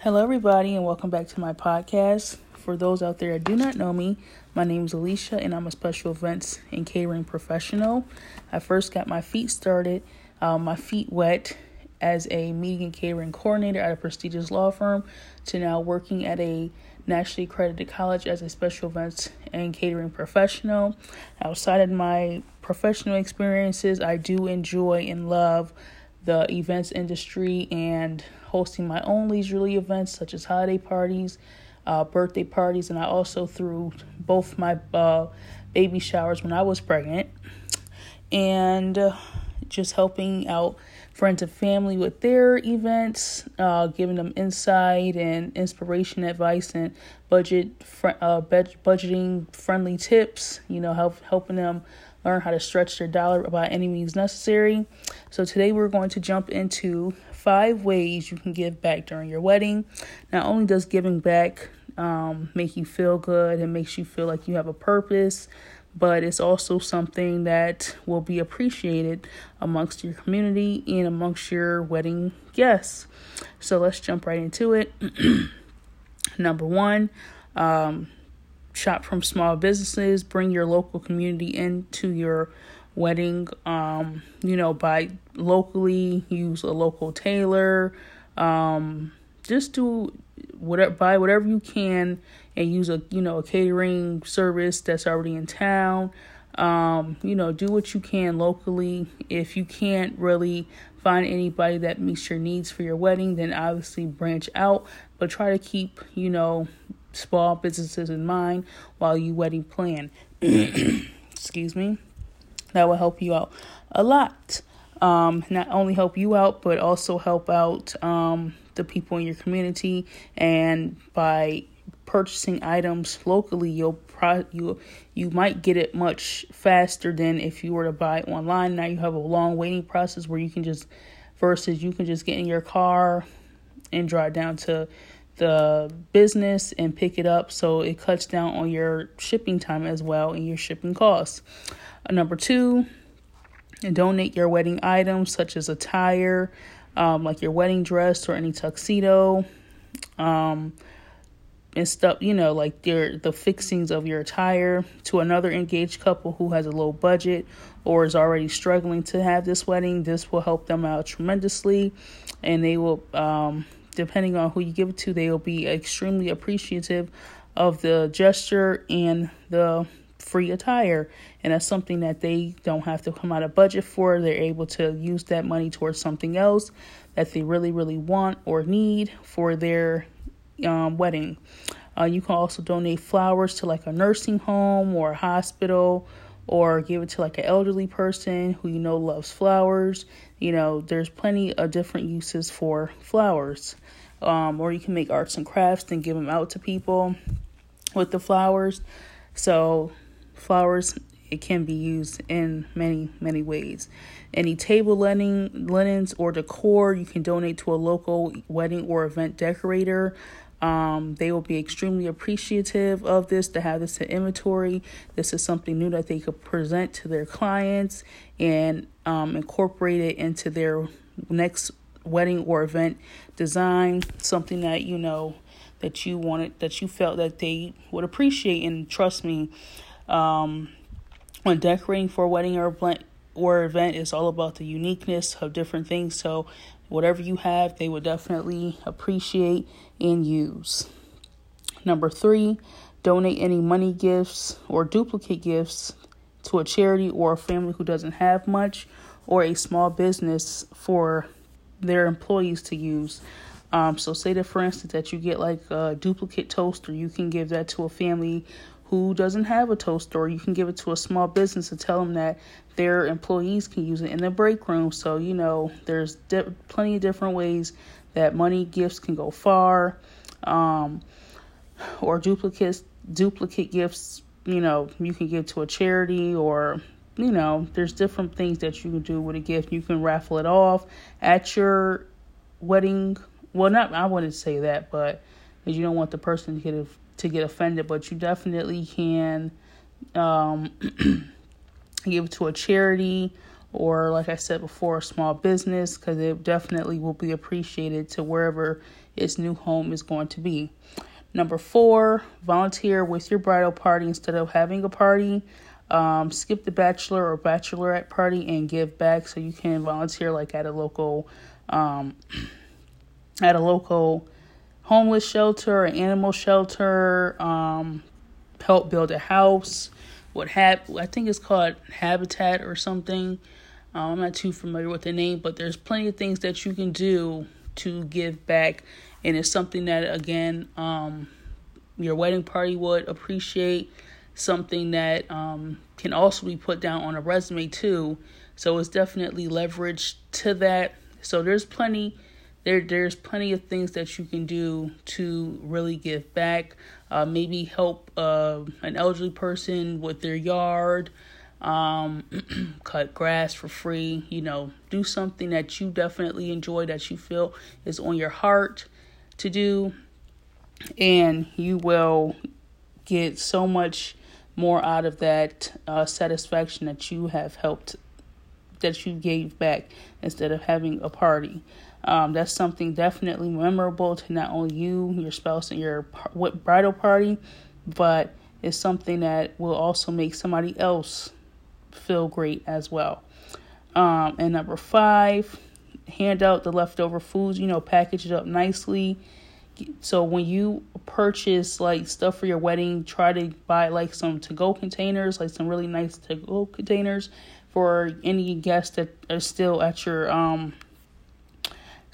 Hello, everybody, and welcome back to my podcast. For those out there that do not know me, my name is Alicia, and I'm a special events and catering professional. I first got my feet started, uh, my feet wet, as a meeting and catering coordinator at a prestigious law firm, to now working at a nationally accredited college as a special events and catering professional. Outside of my professional experiences, I do enjoy and love the events industry and hosting my own leisurely events such as holiday parties, uh, birthday parties, and I also threw both my uh, baby showers when I was pregnant, and uh, just helping out friends and family with their events, uh, giving them insight and inspiration, advice, and budget fr- uh, budgeting friendly tips. You know, help helping them learn how to stretch their dollar by any means necessary. So today we're going to jump into five ways you can give back during your wedding. Not only does giving back um, make you feel good and makes you feel like you have a purpose, but it's also something that will be appreciated amongst your community and amongst your wedding guests. So let's jump right into it. Number one, um, shop from small businesses, bring your local community into your wedding. Um, you know, buy locally, use a local tailor. Um, just do whatever, buy whatever you can, and use a you know a catering service that's already in town. Um, you know, do what you can locally. If you can't really find anybody that meets your needs for your wedding, then obviously branch out. But try to keep you know small businesses in mind while you wedding plan. Excuse me that will help you out a lot. Um, not only help you out, but also help out um, the people in your community. And by purchasing items locally, you'll pro- you you might get it much faster than if you were to buy online. Now you have a long waiting process where you can just versus you can just get in your car and drive down to the business and pick it up so it cuts down on your shipping time as well and your shipping costs. Uh, number two, donate your wedding items such as attire, um, like your wedding dress or any tuxedo, um, and stuff. You know, like your the fixings of your attire to another engaged couple who has a low budget or is already struggling to have this wedding. This will help them out tremendously, and they will. Um, depending on who you give it to, they will be extremely appreciative of the gesture and the free attire. And that's something that they don't have to come out of budget for. They're able to use that money towards something else that they really, really want or need for their um, wedding. Uh, you can also donate flowers to like a nursing home or a hospital or give it to like an elderly person who you know loves flowers. You know, there's plenty of different uses for flowers. Um, or you can make arts and crafts and give them out to people with the flowers. So flowers it can be used in many many ways any table linen, linens or decor you can donate to a local wedding or event decorator um, they will be extremely appreciative of this to have this in inventory this is something new that they could present to their clients and um, incorporate it into their next wedding or event design something that you know that you wanted that you felt that they would appreciate and trust me um, when decorating for a wedding or a or event, is all about the uniqueness of different things. So, whatever you have, they would definitely appreciate and use. Number three, donate any money gifts or duplicate gifts to a charity or a family who doesn't have much or a small business for their employees to use. Um, so, say that for instance that you get like a duplicate toaster, you can give that to a family who doesn't have a toaster, you can give it to a small business and tell them that their employees can use it in the break room. So, you know, there's di- plenty of different ways that money gifts can go far, um, or duplicates, duplicate gifts, you know, you can give to a charity or you know, there's different things that you can do with a gift. You can raffle it off at your wedding. Well, not I wouldn't say that, but because you don't want the person to get a to get offended, but you definitely can um, give to a charity or like I said before, a small business because it definitely will be appreciated to wherever its new home is going to be. Number four, volunteer with your bridal party instead of having a party. Um, skip the bachelor or bachelorette party and give back so you can volunteer like at a local um, at a local homeless shelter or animal shelter um, help build a house what have i think it's called habitat or something. Um, i'm not too familiar with the name but there's plenty of things that you can do to give back. And it's something that again um, your wedding party would appreciate. Something that um, can also be put down on a resume too. So it's definitely leveraged to that. So there's plenty there there's plenty of things that you can do to really give back uh, maybe help uh, an elderly person with their yard um, cut grass for free you know do something that you definitely enjoy that you feel is on your heart to do, and you will get so much more out of that uh, satisfaction that you have helped, that you gave back instead of having a party. Um, that's something definitely memorable to not only you, your spouse, and your bridal party, but it's something that will also make somebody else feel great as well. Um, and number five, hand out the leftover foods, you know, package it up nicely. So when you purchase like stuff for your wedding, try to buy like some to go containers, like some really nice to go containers for any guests that are still at your um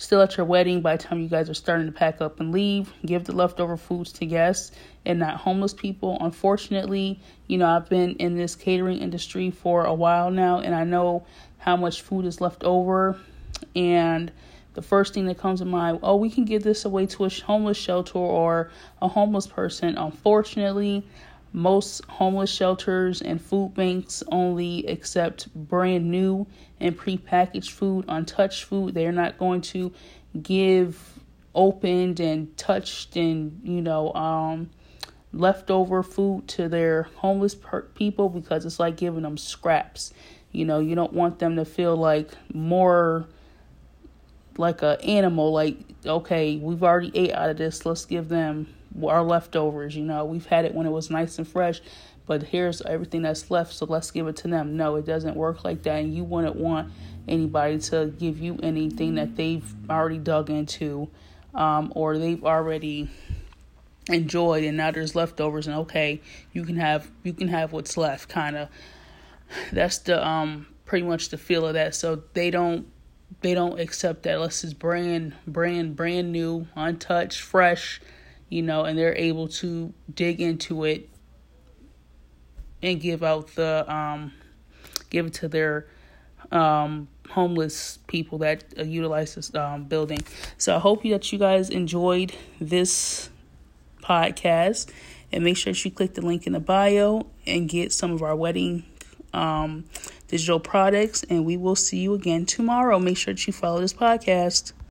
still at your wedding by the time you guys are starting to pack up and leave. Give the leftover foods to guests and not homeless people. Unfortunately, you know, I've been in this catering industry for a while now and I know how much food is left over and the first thing that comes to mind, oh, we can give this away to a homeless shelter or a homeless person. Unfortunately, most homeless shelters and food banks only accept brand new and prepackaged food, untouched food. They're not going to give opened and touched and, you know, um, leftover food to their homeless per- people because it's like giving them scraps. You know, you don't want them to feel like more like a animal like okay we've already ate out of this let's give them our leftovers you know? We've had it when it was nice and fresh but here's everything that's left so let's give it to them. No it doesn't work like that and you wouldn't want anybody to give you anything that they've already dug into um, or they've already enjoyed and now there's leftovers and okay you can have you can have what's left kind of that's the um pretty much the feel of that so they don't they don't accept that. Unless it's brand brand brand new untouched fresh you know and they're able to dig into it and give out the um give it to their um homeless people that uh, utilize this um, building so i hope that you guys enjoyed this podcast and make sure that you click the link in the bio and get some of our wedding um, digital products. And we will see you again tomorrow. Make sure that you follow this podcast.